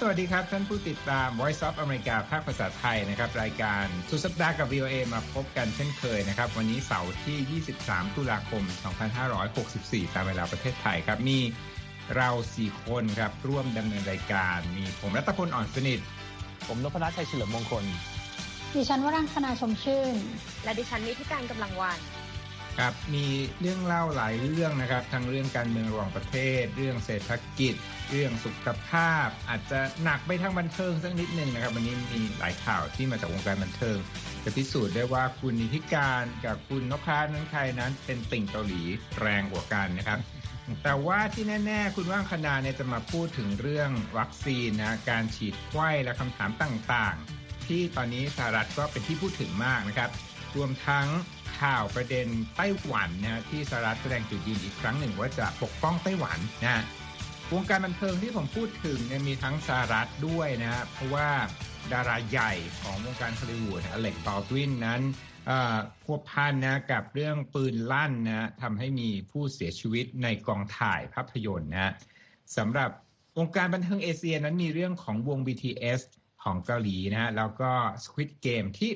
สวัสดีครับท่านผู้ติดตาม Voice of America ภาคภาษาไทยนะครับ รายการสุดสัปดาห์กับ VOA มาพบกันเช่นเคยนะครับ วันนี้เสาร์ที่ 23 ตุลาคม 2564 ตามเวลาประเทศไทยครับ มีเราสี่คนครับ ร่วมดำเนินรายการ มีผมรัตพลอ่อนสนิท ผมนพรัตน์ชัยเฉลิมมงคล ดิฉันวรังคณาชมชื่น และดิฉันนิติการกำลังวัน ครับมีเรื่องเล่าหลายเรื่องนะครับทั้งเรื่องการเมืองระหว่างประเทศ เรื่องเศรษฐกิจ เรื่องสุขภาพ อาจจะหนักไปทางบันเทิงสักนิดหนึ่งนะครับ วันนี้มีหลายข่าวที่มาจากวงการบันเทิง จะพิสูจน์ได้ว่าคุณนิติการกับคุณนพรัตน์นั้นใครนั้น เป็นติ่งเกาหลีแรงกว่ากันนะครับ แต่ว่าที่แน่ ๆ คุณว่างคณาเนี่ยจะมาพูดถึงเรื่องวัคซีนนะการฉีดไข้และคำถามต่างๆ ที่ตอนนี้สหรัฐก็เป็นที่พูดถึงมากนะครับรวมทั้ง ข่าวประเด็นไต้หวันนะที่สหรัฐแสดงจุดยืนอีกครั้งหนึ่งว่าจะปกป้องไต้หวันนะวงการบันเทิงที่ผมพูดถึงเนี่ยมีทั้งสหรัฐด้วยนะเพราะว่าดาราใหญ่ของวงการฮอลลีวูดอเล็กบอลดวินนั้นพัวพันนะกับเรื่องปืนลั่นนะทำให้มีผู้เสียชีวิตในกองถ่ายภาพยนตร์นะสำหรับวงการบันเทิงเอเชียนั้นมีเรื่องของวง BTS ของเกาหลีนะแล้วก็ Squid Game ที่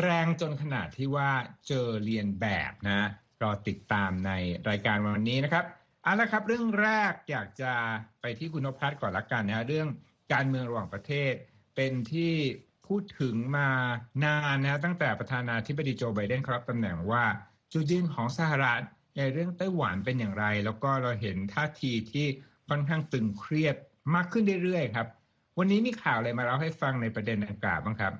แรงจนขนาดที่ว่าเจอเรียนแบบนะรอติดตามในรายการวันนี้นะครับเอาละครับ เรื่องแรกอยากจะไปที่คุณนพัฒน์ก่อนละกันนะเรื่องการเมืองระหว่างประเทศ เป็นที่พูดถึงมานานนะตั้งแต่ประธานาธิบดีโจไบเดนครับตำแหน่งว่าจุดยืนของสหรัฐในเรื่องไต้หวันเป็นอย่างไร แล้วก็เราเห็นท่าทีที่ค่อนข้างตึงเครียดมากขึ้นเรื่อยๆครับ วันนี้มีข่าวอะไรมาเล่าให้ฟังในประเด็นดังกล่าวบ้างครับ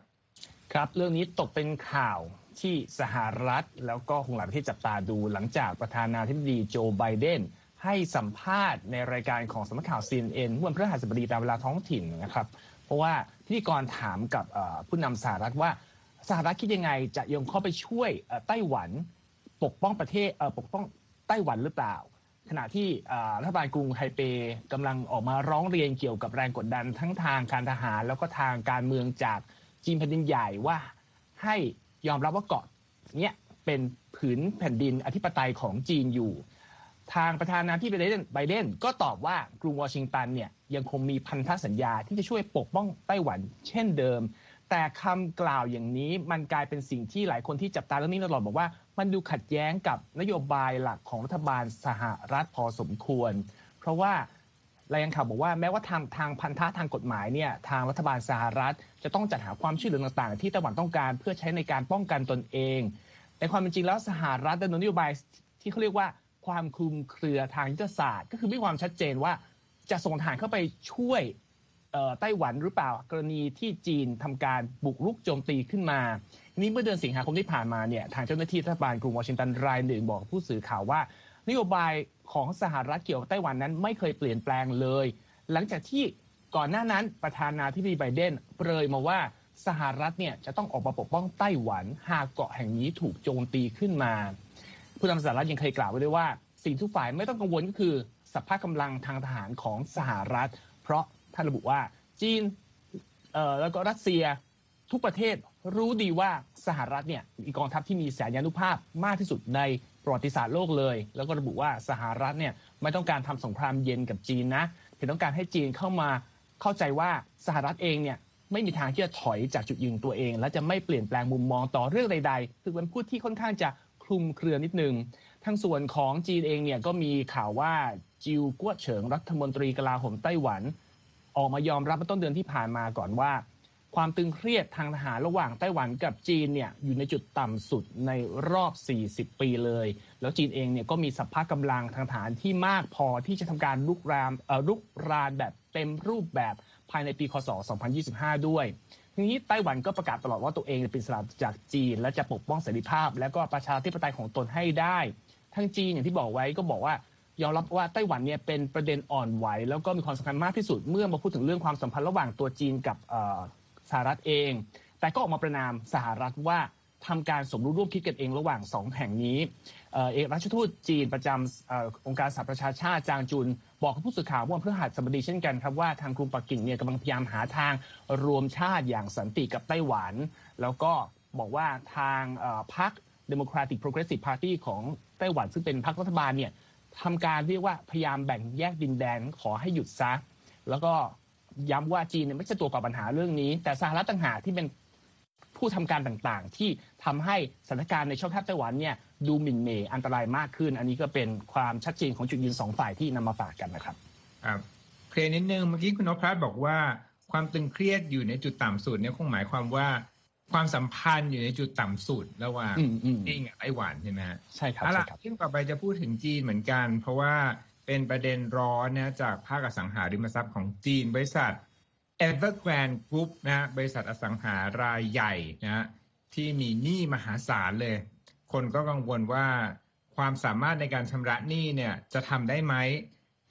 ครับ เรื่องนี้ตกเป็นข่าวที่สหรัฐ แล้วก็คงหลายประเทศจับตาดูหลังจากประธานาธิบดีโจไบเดนให้สัมภาษณ์ในรายการของสำนักข่าว CNN เมื่อวันพฤหัสบดีตามเวลาท้องถิ่นนะครับ เพราะว่าพิธีกรถามกับผู้นำสหรัฐว่าสหรัฐคิดยังไงจะยงเข้าไปช่วยไต้หวันปกป้องประเทศปกป้องไต้หวันหรือเปล่า ขณะที่รัฐบาลกรุงไทเปกำลังออกมาร้องเรียนเกี่ยวกับแรงกดดันทั้งทางการทหาร แล้วก็ทางการเมืองจาก จีนแผ่นดินใหญ่ว่าให้ยอมรับว่าเกาะเนี้ยเป็นผืนแผ่นดินอธิปไตยของจีนอยู่ ทางประธานาธิบดีไบเดนก็ตอบว่ากรุงวอชิงตันเนี่ยยังคงมีพันธสัญญาที่จะช่วยปกป้องไต้หวันเช่นเดิม แต่คำกล่าวอย่างนี้มันกลายเป็นสิ่งที่หลายคนที่จับตาเรื่องนี้ตลอดบอกว่า มันดูขัดแย้งกับนโยบายหลักของรัฐบาลสหรัฐพอสมควร เพราะว่า รายงานข่าวบอกว่าแม้ว่าทางทางพันธะทางกฎหมายเนี่ยทางรัฐบาลสหรัฐ จะต้องจัดหาความช่วยเหลือต่างๆ ที่ไต้หวันต้องการเพื่อใช้ในการป้องกันตนเอง แต่ความเป็นจริงแล้วสหรัฐดำเนินนโยบายที่เขาเรียกว่าความคลุมเครือทางยุทธศาสตร์ ก็คือมีความชัดเจนว่าจะส่งทหารเข้าไปช่วยไต้หวันหรือเปล่ากรณีที่จีนทำการบุกรุกโจมตีขึ้นมานี้เมื่อเดือนสิงหาคมที่ผ่านมาเนี่ยทางเจ้าหน้าที่รัฐบาลกรุงวอชิงตันรายหนึ่งบอกผู้สื่อข่าวว่า นโยบาย ของสหรัฐเกี่ยวกับไต้หวันนั้นไม่เคยเปลี่ยนแปลงเลย หลังจากที่ก่อนหน้านั้นประธานาธิบดีไบเดนเปรยมาว่าสหรัฐเนี่ยจะต้องออกมาปกป้องไต้หวัน หากเกาะแห่งนี้ถูกโจมตีขึ้นมา ผู้นำสหรัฐยังเคยกล่าวไว้ด้วยว่า สิ่งทุกฝ่ายไม่ต้องกังวลก็คือสภาพกำลังทางทหารของสหรัฐ เพราะท่านระบุว่าจีนแล้วก็รัสเซียทุกประเทศ รู้ดีว่าสหรัฐเนี่ยมีกองทัพที่มีแสนยานุภาพมากที่สุดในประวัติศาสตร์โลกเลย แล้วก็ระบุว่าสหรัฐเนี่ยไม่ต้องการทำสงครามเย็นกับจีนนะแต่ต้องการให้จีนเข้ามาเข้าใจว่าสหรัฐเองเนี่ยไม่มีทางที่จะถอยจากจุดยืนตัวเอง และจะไม่เปลี่ยนแปลงมุมมองต่อเรื่องใดๆ คือเป็นพูดที่ค่อนข้างจะคลุมเครือนิดนึงทั้งส่วนของจีนเองเนี่ยก็มีข่าวว่าจิวกัวเฉิงรัฐมนตรีกลาโหมไต้หวัน ออกมายอมรับเมื่อต้นเดือนที่ผ่านมาก่อนว่า ความตึงเครียดทางทหารระหว่างไต้หวันกับจีนเนี่ยอยู่ในจุดต่ำสุดในรอบ 40 ปีเลย แล้วจีนเองเนี่ยก็มีสัพพะกำลังทางทหารที่มากพอที่จะทำการลุกรามเอ่อลุกรานแบบเต็มรูปแบบภายในปีคศ 2025 ด้วยทีนี้ไต้หวันก็ประกาศตลอดว่าตัวเองเป็นสลับจากจีน และจะปกป้องเสรีภาพ และก็ประชาธิปไตยของตนให้ได้ทั้งจีนอย่างที่บอกไว้ก็บอกว่ายอมรับว่าไต้หวันเนี่ยเป็นประเด็นอ่อนไหว แล้วก็มีความสำคัญมากที่สุดเมื่อมาพูดถึงเรื่องความสัมพันธ์ระหว่างตัวจีนกับ สหรัฐเอง แต่ก็ออกมาประนามสหรัฐว่าทำการสมรู้ร่วมคิดกันเองระหว่างสองแห่งนี้เอกราชทูตจีนประจำองค์การสหประชาชาติจางจุน บอกกับผู้สื่อข่าวว่าเมื่อหัสบดีเช่นกันครับว่าทางกรุงปักกิ่งเนี่ยกำลังพยายามหาทางรวมชาติอย่างสันติกับไต้หวัน แล้วก็บอกว่าทางพรรค Democratic Progressive Party ของไต้หวันซึ่งเป็นพรรครัฐบาลเนี่ยทำการเรียกว่าพยายามแบ่งแยกดินแดนขอให้หยุดซะ แล้วก็ ย้ำว่าจีนเนี่ยไม่ใช่ตัวก่อปัญหาเรื่องนี้ แต่สหรัฐต่างหากที่เป็นผู้ทำการต่างๆ ที่ทำให้สถานการณ์ในช่องแคบไต้หวันเนี่ยดูหมิ่นเหมอันตรายมากขึ้น อันนี้ก็เป็นความชัดเจนของจุดยืนสองฝ่ายที่นำมาฝากกันนะครับครับเคลียร์นิดนึงเมื่อกี้คุณนพรัตน์บอกว่า ความตึงเครียดอยู่ในจุดต่ำสุดเนี่ยคงหมายความว่าความสัมพันธ์อยู่ในจุดต่ำสุดระหว่างจีนกับไต้หวันใช่ไหมใช่ครับใช่ครับที่ต่อไปจะพูดถึงจีนเหมือนกัน เพราะว่า เป็นประเด็นร้อนนะจากภาคอสังหาริมทรัพย์ของจีน บริษัท Evergrande Group นะบริษัทอสังหารายใหญ่นะที่มีหนี้มหาศาลเลย คนก็กังวลว่าความสามารถในการชำระหนี้เนี่ยจะทำได้ไหม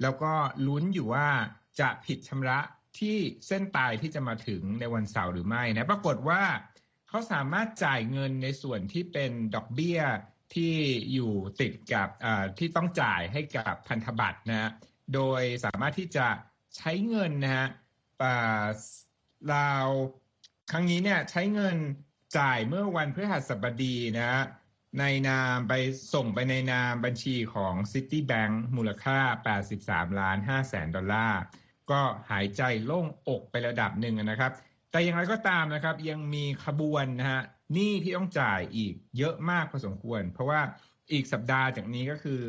แล้วก็ลุ้นอยู่ว่าจะผิดชำระที่เส้นตายที่จะมาถึงในวันเสาร์หรือไม่นะปรากฏว่าเขาสามารถจ่ายเงินในส่วนที่เป็นดอกเบี้ย ที่อยู่ติดกับที่ต้องจ่ายให้กับพันธบัตรนะฮะโดยสามารถที่จะใช้เงินนะฮะราวครั้งนี้เนี่ยใช้เงินจ่ายเมื่อวันพฤหัสบดีนะฮะในนามไปส่งไปในนามบัญชีของ Citibank มูลค่า 83 ล้าน5แสนดอลลาร์ ก็หายใจโล่งอกไประดับหนึ่งนะครับ แต่อย่างไรก็ตามนะครับ ยังมีขบวนนะฮะ หนี้ที่ต้องจ่ายอีกเยอะมากพอสมควร เพราะว่าอีกสัปดาห์จากนี้ก็คือ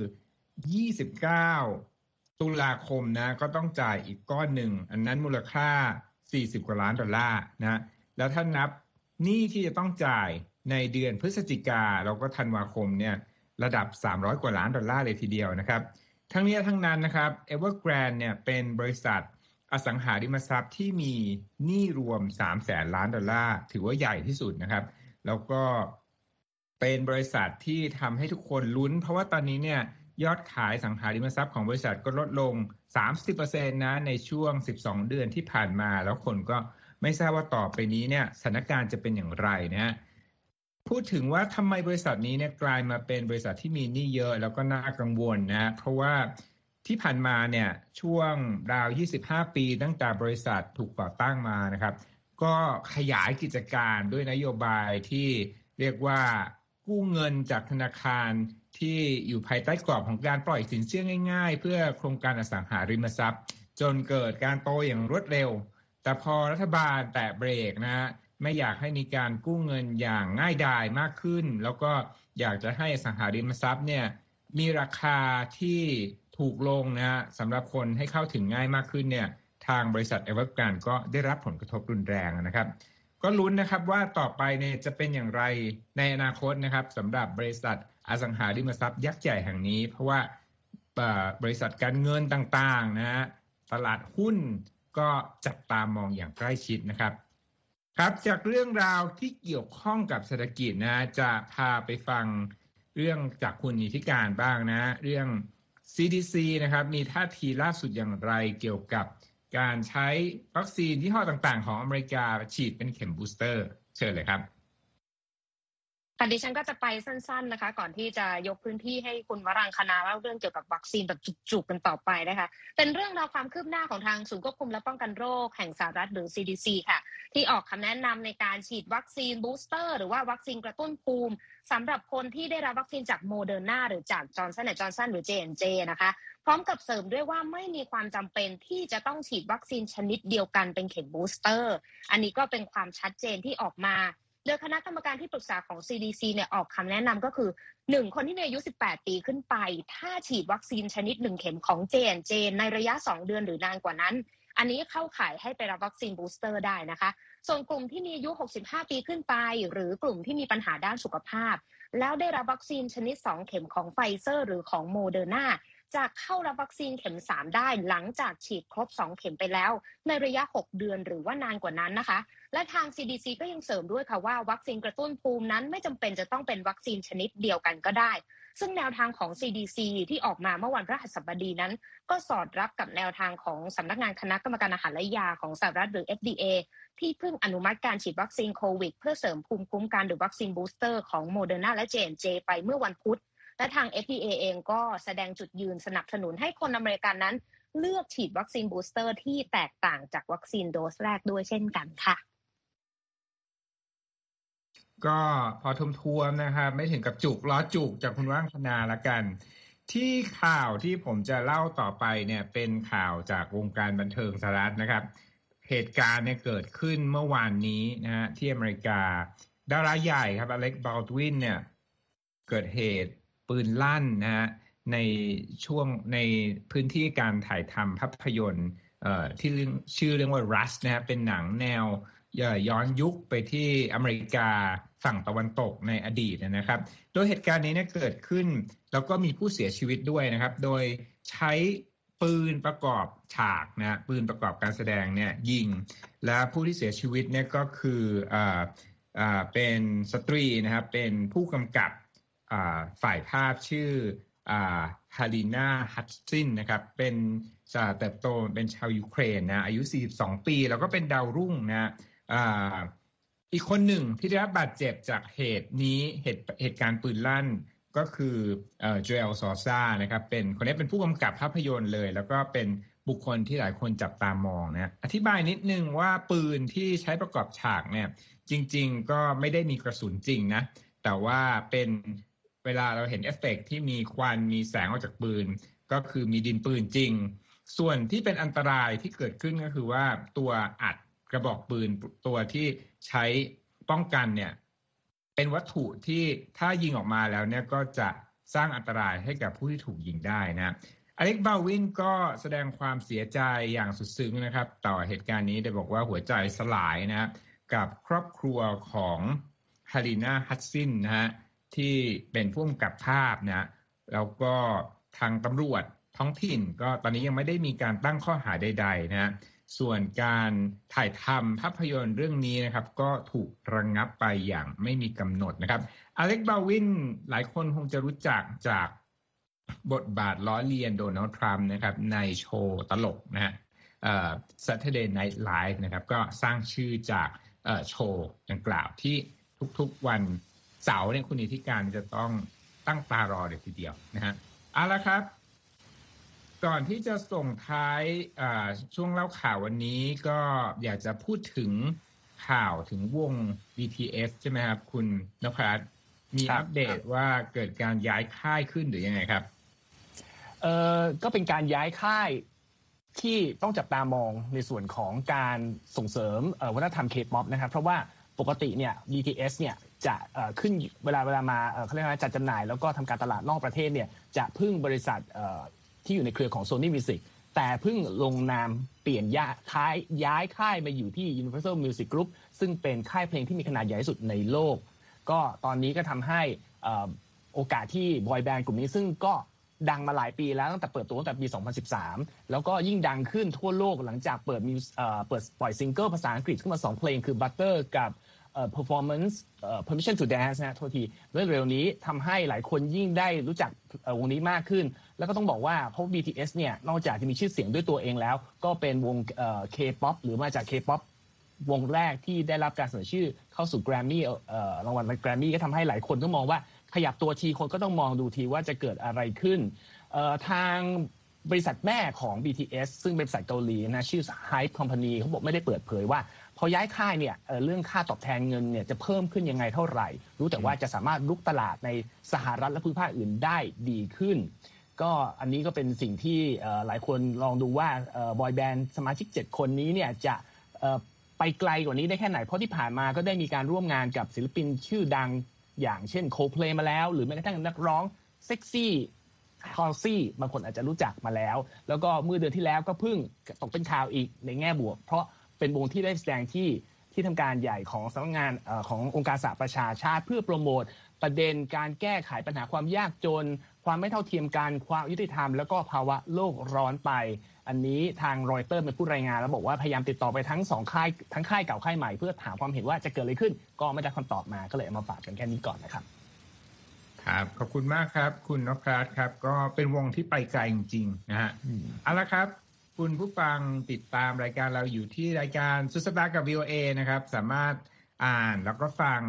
29 ตุลาคมนะ ก็ต้องจ่ายอีกก้อนหนึ่ง อันนั้นมูลค่า 40 กว่าล้านดอลลาร์นะ แล้วถ้านับหนี้ที่จะต้องจ่ายในเดือนพฤศจิกาแล้วก็ธันวาคมเนี่ยระดับ 300 กว่าล้านดอลลาร์เลยทีเดียวนะครับ ทั้งนี้ทั้งนั้นนะครับ Evergrande เนี่ยเป็นบริษัทอสังหาริมทรัพย์ที่มีหนี้รวม3แสนล้านดอลลาร์ ถือว่าใหญ่ที่สุดนะครับ แล้วก็เป็นบริษัทที่ทำให้ทุกคนลุ้น เพราะว่าตอนนี้เนี่ยยอดขายสังหาริมทรัพย์ของบริษัทก็ลดลง 30%นะในช่วง 12 เดือนที่ผ่านมา แล้วคนก็ไม่ทราบว่าต่อไปนี้เนี่ยสถานการณ์จะเป็นอย่างไรนะฮะพูดถึงว่าทำไมบริษัทนี้เนี่ยกลายมาเป็นบริษัทที่มีหนี้เยอะแล้วก็น่ากังวลนะ เพราะว่าที่ผ่านมาเนี่ยช่วงราว 25 ปีตั้งแต่บริษัทถูกก่อตั้งมานะครับ ก็ขยายกิจการด้วยนโยบายที่เรียกว่ากู้เงินจากธนาคารที่อยู่ภายใต้กรอบของการปล่อยสินเชื่อง่าย ๆ เพื่อโครงการอสังหาริมทรัพย์ จนเกิดการโตอย่างรวดเร็ว แต่พอรัฐบาลแตะเบรกนะฮะไม่อยากให้มีการกู้เงินอย่างง่ายดายมากขึ้น แล้วก็อยากจะให้อสังหาริมทรัพย์เนี่ยมีราคาที่ถูกลงนะฮะสำหรับคนให้เข้าถึงง่ายมากขึ้นเนี่ย ทางบริษัทเอเวอร์การก็ได้รับผลกระทบรุนแรงนะครับ ก็ลุ้นนะครับว่าต่อไปเนี่ยจะเป็นอย่างไรในอนาคตนะครับสำหรับบริษัทอสังหาริมทรัพย์ยักษ์ใหญ่แห่งนี้ เพราะว่าบริษัทการเงินต่างๆนะฮะตลาดหุ้นก็จับตามองอย่างใกล้ชิดนะครับ ครับจากเรื่องราวที่เกี่ยวข้องกับเศรษฐกิจนะจะพาไปฟังเรื่องจากคุณนิติการบ้างนะ เรื่อง CDC นะครับมีท่าทีล่าสุดอย่างไรเกี่ยวกับ การใช้วัคซีนยี่ห้อต่างๆ ของอเมริกาฉีดเป็นเข็ม booster เชิญเลยครับ ค่ะดิฉันก็จะไปสั้นๆนะคะ ก่อนที่จะยกพื้นที่ให้คุณวรังคณาเล่าเรื่องเกี่ยวกับวัคซีนแบบจุกๆกันต่อไปนะคะ เป็นเรื่องราวความคืบหน้าของทางศูนย์ควบคุมและป้องกันโรคแห่งสหรัฐหรือ CDC ค่ะ ที่ออกคำแนะนำในการฉีดวัคซีน booster หรือว่าวัคซีนกระตุ้นภูมิสำหรับคนที่ได้รับวัคซีนจากโมเดอร์นาหรือจากจอร์นสันแอนด์จอร์นสันหรือ J&J นะคะพร้อมกับเสริมด้วยว่าไม่มีความจำเป็นที่จะต้องฉีดวัคซีนชนิดเดียวกันเป็นเข็ม booster อันนี้ก็เป็นความชัดเจนที่ออกมา โดยคณะกรรมการที่ปรึกษาของ CDC เนี่ยออกคำแนะนำก็คือ 1 คนที่มีอายุ 18 ปีขึ้นไป ถ้าฉีดวัคซีนชนิด1เข็มของ J&J ในระยะ 2 เดือนหรือนานกว่านั้น อันนี้เข้าข่ายให้ไปรับวัคซีน booster ได้นะคะ ส่วนกลุ่มที่มีอายุ 65 ปีขึ้นไป หรือกลุ่มที่มีปัญหาด้านสุขภาพ แล้วได้รับวัคซีนชนิด 2 เข็มของไฟเซอร์ หรือของโมเดอร์นา จะเข้ารับวัคซีนเข็ม 3 ได้หลังจากฉีดครบ 2 เข็มไปแล้ว ในระยะ 6 เดือนหรือว่านานกว่านั้นนะคะ และทาง CDC ก็ยังเสริมด้วยค่ะว่าวัคซีนกระตุ้นภูมินั้นไม่จำเป็นจะต้องเป็นวัคซีนชนิดเดียวกันก็ได้ ซึ่งแนวทางของ CDC ที่ออกมาเมื่อวันพฤหัสบดีนั้น ก็สอดรับกับแนวทางของสำนักงานคณะกรรมการอาหารและยาของสหรัฐหรือ FDA ที่เพิ่งอนุมัติการฉีดวัคซีนโควิด เพื่อเสริมภูมิคุ้มกันหรือวัคซีน booster ของโมเดอร์นาและ J&J ไปเมื่อวันพุธ และทาง FDA เองก็แสดงจุดยืนสนับสนุนให้คนอเมริกันนั้น เลือกฉีดวัคซีน booster ที่แตกต่างจากวัคซีนโดสแรกด้วยเช่นกันค่ะก็พอทมทวมนะครับไม่ถึงกับจุกล้อจุกจากคุณว่างคณาละกัน ที่ข่าวที่ผมจะเล่าต่อไปเนี่ยเป็นข่าวจากวงการบันเทิงสหรัฐนะครับ เหตุการณ์เนี่ยเกิดขึ้นเมื่อวานนี้นะฮะที่อเมริกา ดาราใหญ่ครับอเล็กบอลดวินเนี่ย เกิดเหตุ ปืนลั่นนะฮะในช่วงในพื้นที่การถ่ายทำภาพยนตร์ที่ชื่อเรื่องว่า Rust นะฮะเป็นหนังแนวย้อนยุคไปที่อเมริกาฝั่งตะวันตกในอดีตนะครับ โดยเหตุการณ์นี้เนี่ยเกิดขึ้น แล้วก็มีผู้เสียชีวิตด้วยนะครับ โดยใช้ปืนประกอบฉากนะปืนประกอบการแสดงเนี่ยยิง และผู้ที่เสียชีวิตเนี่ยก็คือออเป็นสตรีนะครับเป็นผู้กำกับ ฝ่ายภาพชื่ออฮารินาฮัตซินนะครับ เป็นเติบโตเป็นชาวยูเครนนะ อายุ 42 ปี แล้วก็เป็นดาวรุ่งนะอีกคนหนึ่งที่ได้รับบาดเจ็บจากเหตุนี้เหตุเหตุการณ์ปืนลั่นก็คือเจอเอลซอซ่านะครับ เป็นคนนี้เป็นผู้กำกับภาพยนตร์เลย แล้วก็เป็นบุคคลที่หลายคนจับตามองนะอธิบายนิดนึงว่าปืนที่ใช้ประกอบฉากเนี่ย จริง ๆ ก็ไม่ได้มีกระสุนจริงนะ แต่ว่าเป็น เวลาเราเห็นเอฟเฟกที่มีควันมีแสงออกจากปืน ก็คือมีดินปืนจริง ส่วนที่เป็นอันตรายที่เกิดขึ้นก็คือว่าตัวอัดกระบอกปืนตัวที่ใช้ป้องกันเนี่ย เป็นวัตถุที่ถ้ายิงออกมาแล้วเนี่ยก็จะสร้างอันตรายให้กับผู้ที่ถูกยิงได้นะอเล็กบาวินก็แสดงความเสียใจอย่างสุดซึ้งนะครับ ต่อเหตุการณ์นี้ได้บอกว่าหัวใจสลายนะกับครอบครัวของฮารินาฮัตซินนะฮะ ที่เป็นผู้กำกับภาพนะแล้วก็ทางตำรวจท้องถิ่น ก็ตอนนี้ยังไม่ได้มีการตั้งข้อหาใด ๆ นะส่วนการถ่ายทำภาพยนตร์เรื่องนี้นะครับ ก็ถูกระงงับไปอย่างไม่มีกำหนดนะครับ อเล็กบาวินหลายคนคงจะรู้จักจากบทบาทล้อเลียนโดนัลด์ทรัมป์นะครับ ในโชว์ตลกนะฮะ Saturday Night Live นะครับ ก็สร้างชื่อจากโชว์ดังกล่าวที่ทุกๆวัน เสาร์เนี่ยคุณนิติการจะต้องตั้งตารอเดี๋ยวทีเดียวนะฮะเอาละครับ ก่อนที่จะส่งท้ายช่วงเล่าข่าววันนี้ก็อยากจะพูดถึงข่าวถึงวง BTS ใช่ไหมครับ คุณนภัสมีอัปเดตว่าเกิดการย้ายค่ายขึ้นหรือยังไงครับเอ่อก็เป็นการย้ายค่ายที่ต้องจับตามองในส่วนของการส่งเสริมวัฒนธรรมเคป๊อปนะครับ เพราะว่าปกติเนี่ย BTS เนี่ย จะขึ้นเวลาเวลามาเขาเรียกว่าจัดจำหน่ายแล้วก็ทำการตลาดนอกประเทศเนี่ยจะพึ่งบริษัทที่อยู่ในเครือของ Sony Music แต่เพิ่งลงนามเปลี่ยนย้ายย้ายค่ายมาอยู่ที่ Universal Music Group ซึ่งเป็นค่ายเพลงที่มีขนาดใหญ่ที่สุดในโลก ก็ตอนนี้ก็ทำให้โอกาสที่บอยแบนด์กลุ่มนี้ซึ่งก็ดังมาหลายปีแล้วตั้งแต่เปิดตัวตั้งแต่ปี 2013 แล้วก็ยิ่งดังขึ้นทั่วโลกหลังจากเปิดมีเปิดปล่อยซิงเกิลภาษาอังกฤษขึ้นมา 2 เพลงคือ Butter กับ performance permission to dance นะโทษทีเรื่องเร็วนี้ทำให้หลายคนยิ่งได้รู้จักวงนี้มากขึ้น แล้วก็ต้องบอกว่าเพราะ BTS เนี่ยนอกจากจะมีชื่อเสียงด้วยตัวเองแล้ว ก็เป็นวง K-pop หรือมาจาก K-pop วงแรกที่ได้รับการเสนอชื่อเข้าสู่แกรมมี่รางวัลแกรมมี่ก็ทำให้หลายคนต้องมองว่าขยับตัวทีคนก็ต้องมองดูทีว่าจะเกิดอะไรขึ้นทางบริษัทแม่ของ BTS ซึ่งเป็นบริษัทเกาหลีนะชื่อ Hype Company เขาบอกไม่ได้เปิดเผยว่า อย้ายค่ายเนี่ยเรื่องค่าตอบแทนเงินเนี่ยจะเพิ่มขึ้นยังไงเท่าไหร่ รู้แต่ว่าจะสามารถลุกตลาดในสหรัฐและภูมิภาคอื่นได้ดีขึ้น ก็อันนี้ก็เป็นสิ่งที่หลายคนลองดูว่าบอยแบนด์สมาชิก 7 คนนี้เนี่ยจะไปไกลกว่านี้ได้แค่ไหน เพราะที่ผ่านมาก็ได้มีการร่วมงานกับศิลปินชื่อดังอย่างเช่นโคเพลมาแล้ว หรือแม้กระทั่งนักร้องเซ็กซี่ฮอลซี่บางคนอาจจะรู้จักมาแล้ว แล้วก็เมื่อเดือนที่แล้วก็เพิ่งตกเป็นข่าวอีกในแง่บวก เพราะ เป็นวงที่ได้แสดงที่ที่ทำการใหญ่ของสำนักงานขององค์การสหประชาชาติ เพื่อโปรโมทประเด็นการแก้ไขปัญหาความยากจน ความไม่เท่าเทียมกันความยุติธรรม แล้วก็ภาวะโลกร้อนไป อันนี้ทางรอยเตอร์เป็นผู้รายงาน แล้วบอกว่าพยายามติดต่อไปทั้งสองค่ายทั้งค่ายเก่าค่ายใหม่เพื่อถามความเห็นว่าจะเกิดอะไรขึ้น ก็ไม่ได้คำตอบมาก็เลยเอามาฝากกันแค่นี้ก่อนนะครับ ครับขอบคุณมากครับ คุณนพรัตครับ ก็เป็นวงที่ไปไกลจริงๆนะฮะเอาละครับ คุณผู้ฟังติดตามรายการเราอยู่ที่รายการสุดสัปดาห์กับ VOA นะครับ สามารถอ่านแล้วก็ฟัง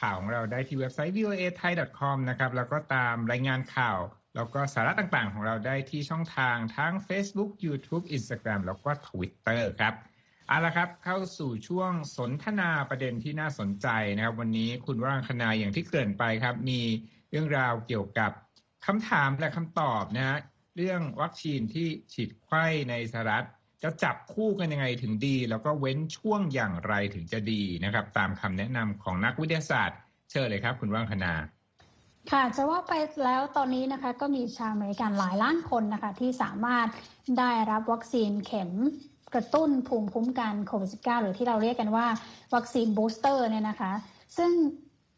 ข่าวของเราได้ที่เว็บไซต์ voa thai com นะครับแล้วก็ตามรายงานข่าว แล้วก็สาระต่างๆ ของเราได้ที่ช่องทางทั้ง Facebook YouTube Instagram แล้วก็ Twitter ครับเอาละครับเข้าสู่ช่วงสนทนาประเด็นที่น่าสนใจนะครับ วันนี้คุณวรังคณาอย่างที่เกริ่นไปครับ มีเรื่องราวเกี่ยวกับคำถามและคำตอบนะฮะ เรื่องวัคซีนที่ฉีดไข้ในสหรัฐ จะจับคู่กันยังไงถึงดี แล้วก็เว้นช่วงอย่างไรถึงจะดีนะครับ ตามคำแนะนำของนักวิทยาศาสตร์ เชิญเลยครับ คุณว่างคณาค่ะจะว่าไปแล้วตอนนี้นะคะก็มีชาวอเมริกันหลายล้านคนนะคะที่สามารถได้รับวัคซีนเข็มกระตุ้นภูมิคุ้มกันโควิด -19 หรือที่เราเรียกกันว่าวัคซีน booster เนี่ยนะคะ ซึ่ง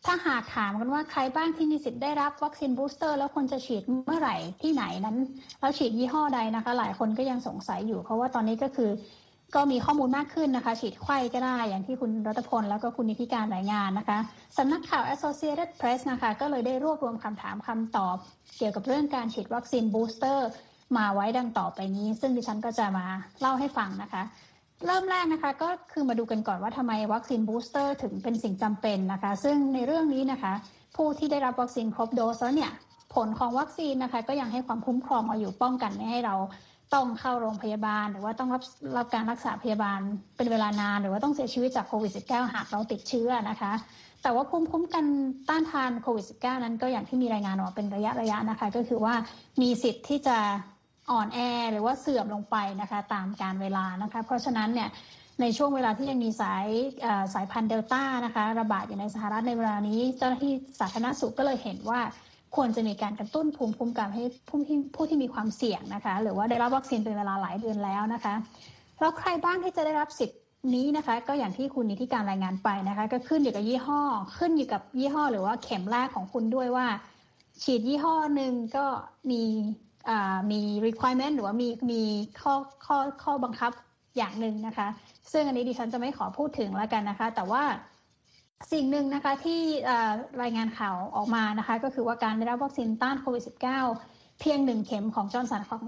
ถ้าหากถามกันว่าใครบ้างที่มีสิทธิ์ได้รับวัคซีน booster แล้วควรจะฉีดเมื่อไหร่ที่ไหนนั้น แล้วฉีดยี่ห้อใดนะคะ หลายคนก็ยังสงสัยอยู่ เพราะว่าตอนนี้ก็คือก็มีข้อมูลมากขึ้นนะคะ ฉีดไขว้ก็ได้อย่างที่คุณรัตพลแล้วก็คุณนิติการรายงานนะคะสำนักข่าว Associated Press นะคะ ก็เลยได้รวบรวมคำถามคำตอบ เกี่ยวกับเรื่องการฉีดวัคซีน booster มาไว้ดังต่อไปนี้ ซึ่งดิฉันก็จะมาเล่าให้ฟังนะคะ เริ่มแรกนะคะก็คือมาดูกันก่อนว่าทำไมวัคซีน booster ถึงเป็นสิ่งจำเป็นนะคะ ซึ่งในเรื่องนี้นะคะ ผู้ที่ได้รับวัคซีนครบโดสแล้วเนี่ยผลของวัคซีนนะคะก็ยังให้ความคุ้มครองมาอยู่ป้องกันไม่ให้เราต้องเข้าโรงพยาบาล หรือว่าต้องรับรับการรักษาพยาบาลเป็นเวลานาน หรือว่าต้องเสียชีวิตจากโควิด -19 หากเราติดเชื้อนะคะ แต่ว่าภูมิคุ้มกันต้านทานโควิด -19 นั้นก็อย่างที่มีรายงานออกเป็นระยะระยะนะคะ ก็คือว่ามีสิทธิ์ที่จะ อ่อนแอหรือว่าเสื่อมลงไปนะคะตามการเวลานะคะ เพราะฉะนั้นเนี่ยในช่วงเวลาที่ยังมีสายสายพันธุ์เดลต้านะคะระบาดอยู่ในสหรัฐในเวลานี้ เจ้าหน้าที่สาธารณสุขก็เลยเห็นว่าควรจะมีการกระตุ้นภูมิคุ้มกันให้ผู้ที่ผู้ที่มีความเสี่ยงนะคะ หรือว่าได้รับวัคซีนเป็นเวลาหลายเดือนแล้วนะคะแล้วใครบ้างที่จะได้รับสิทธินี้นะคะก็อย่างที่คุณนิติการรายงานไปนะคะ ก็ขึ้นอยู่กับยี่ห้อ ขึ้นอยู่กับยี่ห้อ หรือว่าเข็มแรกของคุณด้วยว่า ฉีดยี่ห้อหนึ่งก็มี มี requirement หรือว่ามีมีข้อข้อข้อบังคับอย่างหนึ่งนะคะ ซึ่งอันนี้ดิฉันจะไม่ขอพูดถึงแล้วกันนะคะ แต่ว่าสิ่งหนึ่งนะคะที่รายงานข่าวออกมานะคะ ก็คือว่าการได้รับวัคซีนต้านโควิด -19 เพียงหนึ่งเข็มของจอร์นสันของ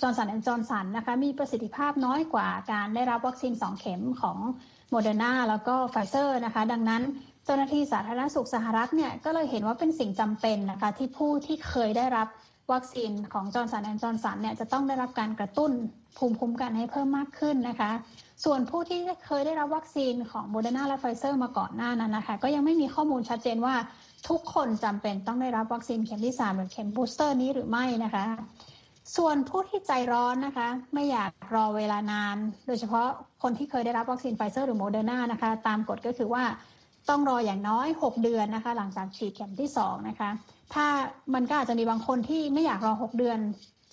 จอร์นสันแอนด์จอร์นสันนะคะมีประสิทธิภาพน้อยกว่าการได้รับวัคซีนสองเข็มของโมเดอร์นาแล้วก็ไฟเซอร์นะคะ ดังนั้นเจ้าหน้าที่สาธารณสุขสหรัฐเนี่ยก็เลยเห็นว่าเป็นสิ่งจำเป็นนะคะที่ผู้ที่เคยได้รับ วัคซีนของจอร์นสันแอนด์จอร์นสันเนี่ยจะต้องได้รับการกระตุ้นภูมิคุ้มกันให้เพิ่มมากขึ้นนะคะ ส่วนผู้ที่เคยได้รับวัคซีนของโมเดอร์นาและไฟเซอร์มาก่อนหน้านั้นนะคะ ก็ยังไม่มีข้อมูลชัดเจนว่าทุกคนจำเป็นต้องได้รับวัคซีนเข็มที่ 3 หรือเข็ม booster นี้หรือไม่นะคะ ส่วนผู้ที่ใจร้อนนะคะ ไม่อยากรอเวลานาน โดยเฉพาะคนที่เคยได้รับวัคซีนไฟเซอร์หรือโมเดอร์นานะคะ ตามกฎก็คือว่าต้องรออย่างน้อย 6 เดือนนะคะ หลังจากฉีดเข็มที่ 2 นะคะ ถ้ามันก็อาจจะมีบางคนที่ไม่อยากรอ 6 เดือน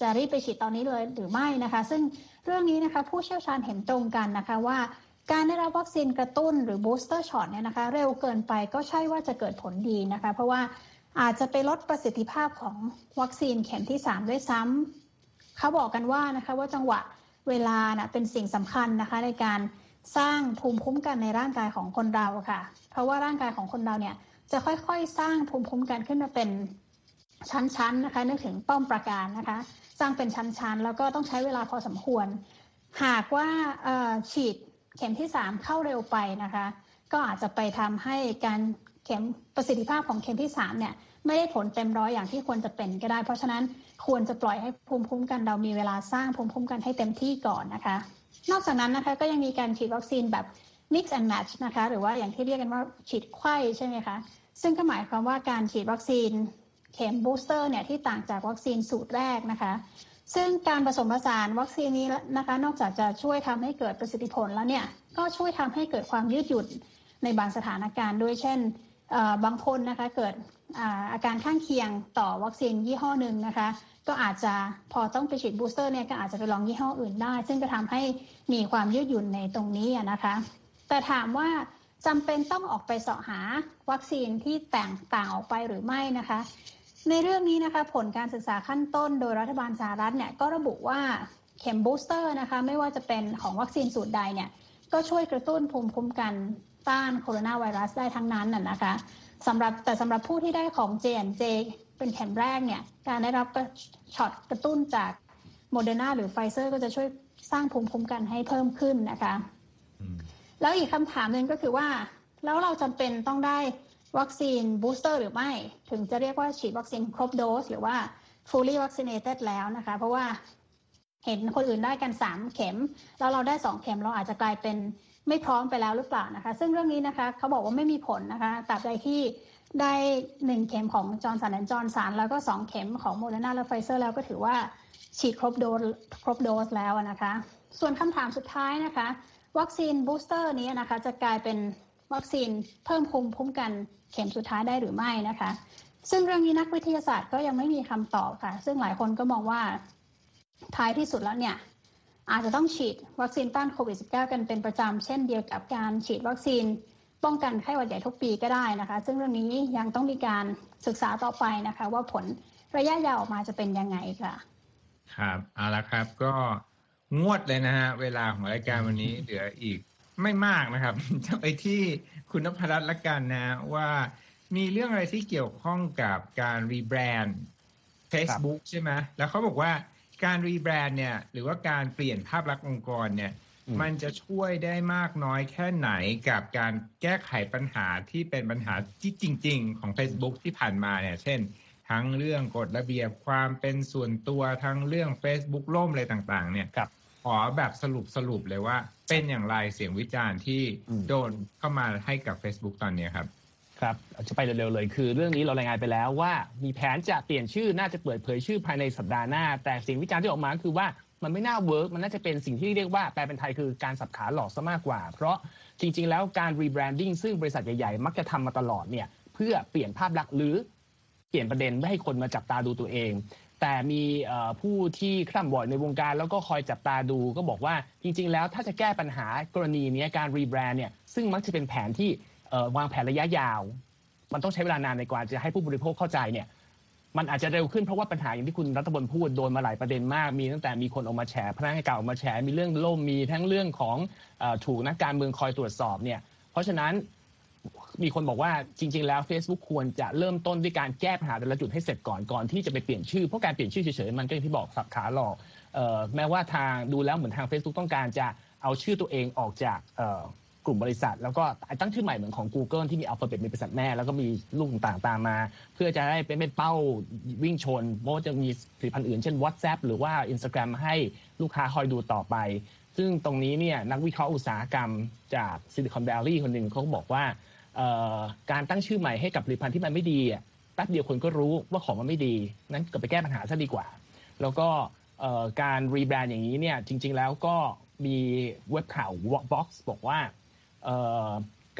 จะรีบไปฉีดตอนนี้เลยหรือไม่นะคะ ซึ่งเรื่องนี้นะคะผู้เชี่ยวชาญเห็นตรงกันนะคะว่าการได้รับวัคซีนกระตุ้นหรือ booster shot เนี่ยนะคะ เร็วเกินไปก็ใช่ว่าจะเกิดผลดีนะคะ เพราะว่าอาจจะไปลดประสิทธิภาพของวัคซีนเข็มที่ 3 ด้วยซ้ำเขาบอกกันว่านะคะว่าจังหวะเวลานะเป็นสิ่งสำคัญนะคะในการสร้างภูมิคุ้มกันในร่างกายของคนเราค่ะ เพราะว่าร่างกายของคนเราเนี่ย จะค่อยๆ สร้างภูมิคุ้มกันขึ้นมาเป็นชั้นๆนะคะนึกถึงป้อมประการนะคะ สร้างเป็นชั้นๆ แล้วก็ต้องใช้เวลาพอสมควร หากว่าฉีดเข็มที่ 3 เข้าเร็วไปนะคะ ก็อาจจะไปทำให้การเข็มประสิทธิภาพของเข็มที่3เนี่ยไม่ได้ผลเต็มร้อยอย่างที่ควรจะเป็นก็ได้ เพราะฉะนั้นควรจะปล่อยให้ภูมิคุ้มกันเรามีเวลาสร้างภูมิคุ้มกันให้เต็มที่ก่อนนะคะ นอกจากนั้นนะคะก็ยังมีการฉีดวัคซีนแบบ mix and match นะคะ หรือว่าอย่างที่เรียกกันว่าฉีดไข้ใช่ไหมคะ ซึ่งก็หมายความว่าการฉีดวัคซีนเข็มบูสเตอร์เนี่ยที่ต่างจากวัคซีนสูตรแรกนะคะ ซึ่งการผสมผสานวัคซีนนี้นะคะ นอกจากจะช่วยทำให้เกิดประสิทธิผลแล้วเนี่ย ก็ช่วยทำให้เกิดความยืดหยุ่นในบางสถานการณ์ด้วยเช่นบางคนนะคะเกิดอาการข้างเคียงต่อวัคซีนยี่ห้อหนึ่งนะคะ ก็อาจจะพอต้องไปฉีดบูสเตอร์เนี่ยก็อาจจะไปลองยี่ห้ออื่นได้ ซึ่งจะทำให้มีความยืดหยุ่นในตรงนี้นะคะ แต่ถามว่าจำเป็นต้องออกไปเสาะหาวัคซีนที่แตกต่างออกไปหรือไม่นะคะ ในเรื่องนี้นะคะผลการศึกษาขั้นต้นโดยรัฐบาลสหรัฐเนี่ยก็ระบุว่าเข็ม booster นะคะไม่ว่าจะเป็นของวัคซีนสูตรใดเนี่ยก็ช่วยกระตุ้นภูมิคุ้มกันต้านโคโรนาไวรัสได้ทั้งนั้นน่ะนะคะสำหรับแต่สำหรับผู้ที่ได้ของ J&J เป็นเข็มแรกเนี่ยการได้รับช็อตกระตุ้นจากโมเดอร์นาหรือไฟเซอร์ก็จะช่วยสร้างภูมิคุ้มกันให้เพิ่มขึ้นนะคะ แล้วอีกคำถามหนึ่งก็คือว่า แล้วเราจำเป็นต้องได้วัคซีน booster หรือไม่ ถึงจะเรียกว่าฉีดวัคซีนครบโดส หรือว่า fully vaccinated แล้วนะคะ เพราะว่าเห็นคนอื่นได้กัน 3 เข็ม แล้วเราได้ 2 เข็มเราอาจจะกลายเป็นไม่พร้อมไปแล้วหรือเปล่านะคะ ซึ่งเรื่องนี้นะคะเขาบอกว่าไม่มีผลนะคะตราบใดที่ได้ 1 เข็มของ Johnson and Johnson แล้วก็ 2 เข็มของโมเดอร์นาและไฟเซอร์แล้วก็ถือว่าฉีดครบโดสครบโดสแล้วนะคะ ส่วนคำถามสุดท้ายนะคะ วัคซีน booster นี้นะคะจะกลายเป็นวัคซีนเพิ่มภูมิคุ้มกันเข็มสุดท้ายได้หรือไม่นะคะ ซึ่งเรื่องนี้นักวิทยาศาสตร์ก็ยังไม่มีคำตอบค่ะ ซึ่งหลายคนก็มองว่าท้ายที่สุดแล้วเนี่ยอาจจะต้องฉีดวัคซีนต้านโควิด -19 กันเป็นประจำ เช่นเดียวกับการฉีดวัคซีนป้องกันไข้หวัดใหญ่ทุกปีก็ได้นะคะ ซึ่งเรื่องนี้ยังต้องมีการศึกษาต่อไปนะคะ ว่าผลระยะยาวออกมาจะเป็นยังไงค่ะ ครับเอาละครับก็ งวดเลยนะฮะ เวลาของรายการวันนี้เหลืออีกไม่มากนะครับ จะไปที่คุณนพรัตน์ละกันนะว่ามีเรื่องอะไรที่เกี่ยวข้องกับการ rebrand Facebook ใช่ไหมแล้วเขาบอกว่าการ rebrand เนี่ย หรือว่าการเปลี่ยนภาพลักษณ์องค์กรเนี่ย มันจะช่วยได้มากน้อยแค่ไหนกับการแก้ไขปัญหาที่เป็นปัญหาที่จริง ๆ ของ Facebook ที่ผ่านมาเนี่ย เช่น ทั้งเรื่องกฎระเบียบความเป็นส่วนตัวทั้งเรื่อง Facebook ล่มอะไรต่าง ๆ เนี่ย ขอแบบสรุปสรุปเลยว่า เป็นอย่างไรเสียงวิจารณ์ที่โดนเข้ามาให้กับ Facebook ตอนนี้ครับ ครับจะไปเร็วๆเลยคือ เรื่องนี้เรารายงานไปแล้วว่า มีแผนจะเปลี่ยนชื่อน่าจะเปิดเผยชื่อภายในสัปดาห์หน้า แต่เสียงวิจารณ์ที่ออกมาคือว่ามันไม่น่า work มันน่าจะเป็นสิ่งที่เรียกว่าแปลเป็นไทยคือการสับขาหลอกซะมากกว่า เพราะจริง ๆ แล้วการ rebranding ซึ่งบริษัทใหญ่ๆ มักจะทำมาตลอดเนี่ยเพื่อเปลี่ยนภาพลักษณ์หรือเปลี่ยนประเด็นไม่ให้คนมาจับตาดูตัวเอง แต่มีผู้ที่คร่ำบ่อยในวงการแล้วก็คอยจับตาดูก็บอกว่าจริง ๆ แล้วถ้าจะแก้ปัญหากรณีนี้การรีแบรนด์เนี่ยซึ่งมักจะเป็นแผนที่วางแผนระยะยาว มันต้องใช้เวลานานในกว่าจะให้ผู้บริโภคเข้าใจเนี่ยมันอาจจะเร็วขึ้นเพราะว่าปัญหาอย่างที่คุณรัฐบลพูดโดนมาหลายประเด็นมากมีตั้งแต่มีคนออกมาแฉพนักงานเก่าออกมาแฉมีเรื่องล่มมีทั้งเรื่องของถูกนักการเมืองคอยตรวจสอบเนี่ยเพราะฉะนั้น มีคนบอกว่าจริง ๆ แล้ว Facebook ควรจะเริ่มต้นด้วยการแก้ปัญหาแต่ละจุดให้เสร็จก่อนก่อนที่จะไปเปลี่ยนชื่อเพราะการเปลี่ยนชื่อเฉยๆมันก็อย่างที่บอกสับขาหลอกแม้ว่าทางดูแล้วเหมือนทาง Facebook ต้องการจะเอาชื่อตัวเองออกจากกลุ่มบริษัท แล้วก็ตั้งชื่อใหม่เหมือนของ Google ที่มีอัลฟาเบตมีบริษัทแม่แล้วก็มีลูกต่างๆตามมา เพื่อจะได้เป็นเป้าวิ่งชนเพราะจะมีผลิตภัณฑ์อื่นเช่น WhatsApp หรือว่า Instagram ให้ลูกค้าคอยดูต่อไป ซึ่งตรงนี้เนี่ยนักวิเคราะห์อุตสาหกรรมจากซิลิคอนแวลลีย์คนหนึ่งเขาบอกว่า การตั้งชื่อใหม่ให้กับผลิตภัณฑ์ที่มันไม่ดีแป๊บเดียวคนก็รู้ว่าของมันไม่ดี นั้นก็ไปแก้ปัญหาซะดีกว่า แล้วก็การ rebrand อย่างนี้เนี่ยจริง ๆ แล้วก็มีเว็บข่าว Vox บอกว่า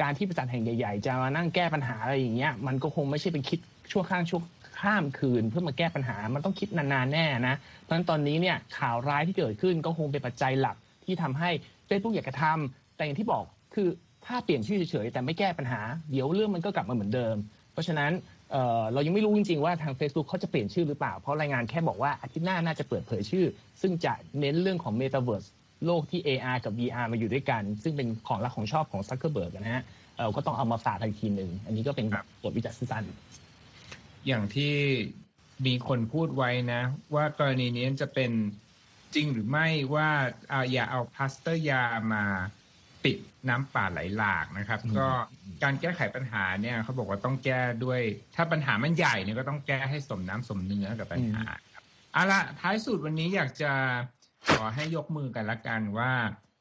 การที่บริษัทแห่งใหญ่ๆ จะมานั่งแก้ปัญหาอะไรอย่างเงี้ยมันก็คงไม่ใช่เป็นคิดชั่วข้างชั่วข้ามคืน เพื่อมาแก้ปัญหามันต้องคิดนานๆแน่นะเพราะฉะนั้นตอนนี้เนี่ยข่าวร้ายที่เกิดขึ้นก็คงเป็นปัจจัยหลักที่ทำให้เฟซบุ๊กอยากจะทำแต่อย่างที่บอกคือ ถ้าเปลี่ยนชื่อเฉยๆแต่ไม่แก้ปัญหา เดี๋ยวเรื่องมันก็กลับมาเหมือนเดิม เพราะฉะนั้นเรายังไม่รู้จริงๆว่าทาง Facebook เขาจะเปลี่ยนชื่อหรือเปล่า เพราะรายงานแค่บอกว่าอาทิตย์หน้าน่าจะเปิดเผยชื่อ ซึ่งจะเน้นเรื่องของ Metaverse โลกที่ AR กับ VR มาอยู่ด้วยกัน ซึ่งเป็นของรักของชอบของซักเคอร์เบิร์กนะฮะเราก็ต้องเอามาฝากอีกทีหนึ่ง อันนี้ก็เป็นบทวิจารณ์สั้นอย่างที่มีคนพูดไว้นะ ว่ากรณีนี้จะเป็นจริงหรือไม่ว่าอาอย่าเอาพลาสเตอร์ยามาปิด น้ำป่าไหลหลากนะครับ ก็การแก้ไขปัญหาเนี่ยเขาบอกว่าต้องแก้ด้วย ถ้าปัญหามันใหญ่เนี่ยก็ต้องแก้ให้สมน้ำสมเนื้อกับปัญหาครับเอาละท้ายสุดวันนี้อยากจะขอให้ยกมือกันละกันว่า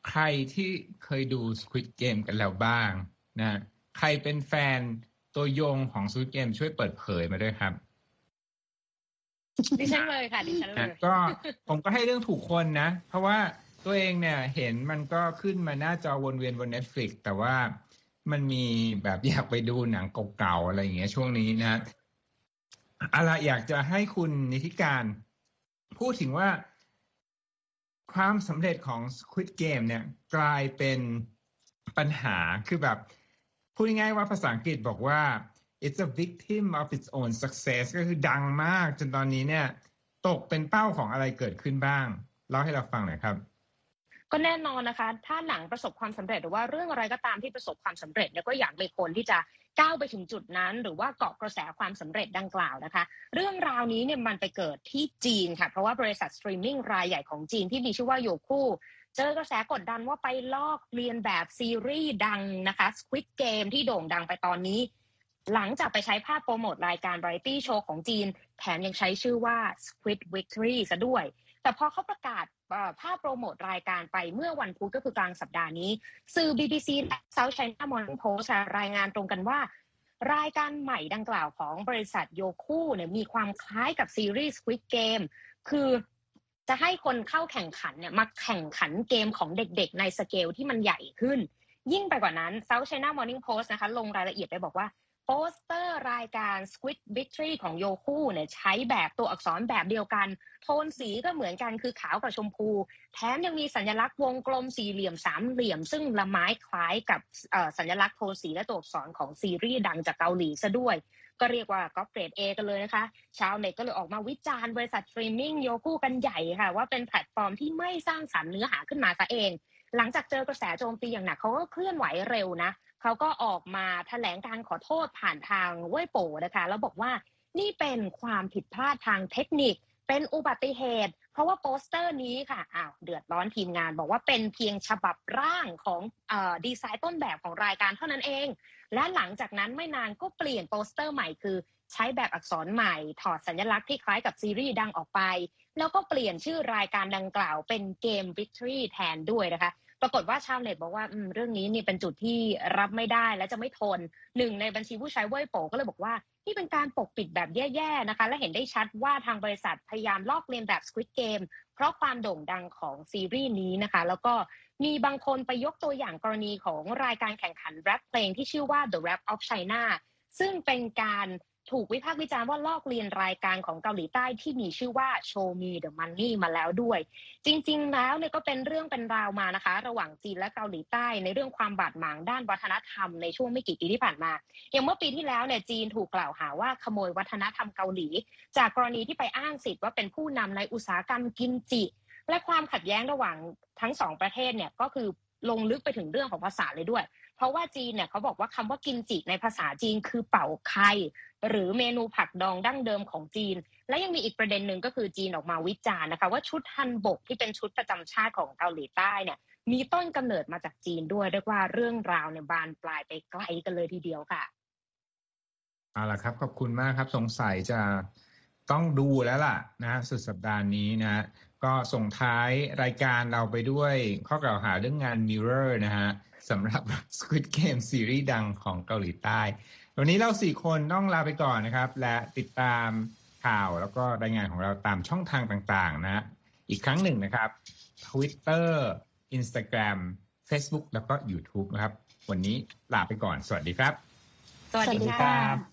ใครที่เคยดู Squid Game กันแล้วบ้างนะใครเป็นแฟนตัวยงของ Squid Game ช่วยเปิดเผยมาด้วยครับดิฉันเลยค่ะดิฉันเลยก็ผมก็ให้เรื่องถูกคนนะ เพราะว่า ตัวเองเนี่ยเห็นมันก็ขึ้นมาหน้าจอวนเวียนบน Netflix แต่ว่ามันมีแบบอยากไปดูหนังเก่าๆอะไรอย่างเงี้ยช่วงนี้นะอะไรอยากจะให้คุณนิติการ พูดถึงว่า ความสำเร็จของ Squid Game เนี่ย กลายเป็นปัญหาคือแบบ พูดง่ายๆว่าภาษาอังกฤษบอกว่า it's a victim of its own success ก็คือดังมากจนตอนนี้เนี่ย ตกเป็นเป้าของอะไรเกิดขึ้นบ้าง เล่าให้เราฟังหน่อยครับ ก็แน่นอนนะคะ ถ้าหนังประสบความสำเร็จหรือว่าเรื่องอะไรก็ตามที่ประสบความสำเร็จเนี่ยก็อยากเลยคนที่จะก้าวไปถึงจุดนั้น หรือว่าเกาะกระแสความสำเร็จดังกล่าวนะคะ เรื่องราวนี้เนี่ยมันไปเกิดที่จีนค่ะ เพราะว่าบริษัทสตรีมมิ่งรายใหญ่ของจีนที่มีชื่อว่า Youku เจอกระแสกดดันว่าไปลอกเลียนแบบซีรีส์ดังนะคะ Squid Game ที่โด่งดังไปตอนนี้ หลังจากไปใช้ภาพโปรโมทรายการบริตี้โชว์ของจีน แถมยังใช้ชื่อว่า Squid Victory ซะด้วย แต่พอเขาประกาศภาพโปรโมทรายการไปเมื่อวันพุธก็คือกลางสัปดาห์นี้ สื่อ BBC และ South China Morning Post รายงานตรงกันว่า รายการใหม่ดังกล่าวของบริษัทโยคู่เนี่ยมีความคล้ายกับซีรีส์ Squid Game คือจะให้คนเข้าแข่งขันเนี่ยมาแข่งขันเกมของเด็กๆ ในสเกลที่มันใหญ่ขึ้น ยิ่งไปกว่านั้น South China Morning Post นะคะลงรายละเอียดไปบอกว่า โปสเตอร์รายการ Squid Victory ของ Youku เนี่ยใช้แบบตัวอักษรแบบเดียวกัน โทนสีก็เหมือนกันคือขาวกับชมพู แถมยังมีสัญลักษณ์วงกลมสี่เหลี่ยมสามเหลี่ยม ซึ่งละม้ายคล้ายกับสัญลักษณ์โทนสีและตัวอักษรของซีรีส์ดังจากเกาหลีซะด้วย ก็เรียกว่าก็เกรดเอกันเลยนะคะ ชาวเน็ตก็เลยออกมาวิจารณ์บริษัท streaming Youku กันใหญ่ค่ะ ว่าเป็นแพลตฟอร์มที่ไม่สร้างสรรค์เนื้อหาขึ้นมาซะเองหลังจากเจอกระแสโจมตีอย่างหนักเขาก็เคลื่อนไหวเร็วนะ เขาก็ออกมาแถลงการณ์ขอโทษผ่านทางเว่ยโป๋นะคะ แล้วบอกว่านี่เป็นความผิดพลาดทางเทคนิค เป็นอุบัติเหตุ เพราะว่าโปสเตอร์นี้ค่ะอ้าวเดือดร้อนทีมงาน บอกว่าเป็นเพียงฉบับร่างของเอดีไซน์ต้นแบบของรายการเท่านั้นเอง และหลังจากนั้นไม่นานก็เปลี่ยนโปสเตอร์ใหม่คือใช้แบบอักษรใหม่ ถอดสัญลักษณ์ที่คล้ายกับซีรีส์ดังออกไป แล้วก็เปลี่ยนชื่อรายการดังกล่าวเป็นเกม Victory แทนด้วยนะคะ ปรากฏว่าชาวเน็ตบอกว่าเรื่องนี้นี่เป็นจุดที่รับไม่ได้และจะไม่ทนหนึ่งในบัญชีผู้ใช้เว่ยโปก็เลยบอกว่านี่เป็นการปกปิดแบบแย่ๆนะคะ และเห็นได้ชัดว่าทางบริษัทพยายามลอกเลียนแบบ Squid Game เพราะความโด่งดังของซีรีส์นี้นะคะ แล้วก็มีบางคนไปยกตัวอย่างกรณีของรายการแข่งขันแรปเพลงที่ชื่อว่า The Rap of China ซึ่งเป็นการ ถูกวิพากษ์วิจารณ์ว่าลอกเลียนรายการของเกาหลีใต้ที่มีชื่อว่า Show Me the Money มาแล้วด้วย จริง ๆ แล้วเนี่ยก็เป็นเรื่องเป็นราวมานะคะ ระหว่างจีนและเกาหลีใต้ในเรื่องความบาดหมางด้านวัฒนธรรมในช่วงไม่กี่ปีที่ผ่านมา อย่างเมื่อปีที่แล้วเนี่ยจีนถูกกล่าวหาว่าขโมยวัฒนธรรมเกาหลี จากกรณีที่ไปอ้างสิทธิ์ว่าเป็นผู้นำในอุตสาหกรรมกิมจิ และความขัดแย้งระหว่างทั้งสองประเทศเนี่ยก็คือลงลึกไปถึงเรื่องของภาษาเลยด้วย เพราะว่าจีนเนี่ยเขาบอกว่าคำว่ากิมจิในภาษาจีนคือเป่าไข่ หรือเมนูผักดองดั้งเดิมของจีน และยังมีอีกประเด็นหนึ่งก็คือจีนออกมาวิจารณ์นะคะ ว่าชุดฮันบกที่เป็นชุดประจำชาติของเกาหลีใต้เนี่ยมีต้นกำเนิดมาจากจีนด้วยเรียกว่าเรื่องราวเนี่ยบานปลายไปไกลกันเลยทีเดียวค่ะเอาล่ะครับขอบคุณมากครับสงสัยจะต้องดูแล้วล่ะนะสุดสัปดาห์นี้นะ ก็ส่งท้ายรายการเราไปด้วยข้อกล่าวหาเรื่องงาน Mirror นะฮะสำหรับ Squid Game ซีรีส์ดังของเกาหลีใต้ วันนี้เราสี่คนต้องลาไปก่อนนะครับ และติดตามข่าวแล้วก็รายงานของเราตามช่องทางต่างๆ นะ อีกครั้งหนึ่งนะครับ Twitter Instagram Facebook แล้วก็ YouTube นะครับ วันนี้ลาไปก่อน สวัสดีครับ สวัสดีครับ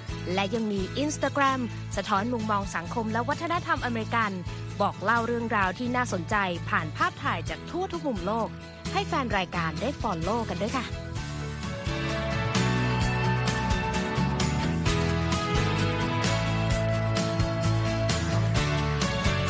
และยังมี Instagram สะท้อนมุมมองสังคมและวัฒนธรรมอเมริกัน บอกเล่าเรื่องราวที่น่าสนใจผ่านภาพถ่ายจากทั่วทุกมุมโลก ให้แฟนรายการได้ follow กันด้วยค่ะ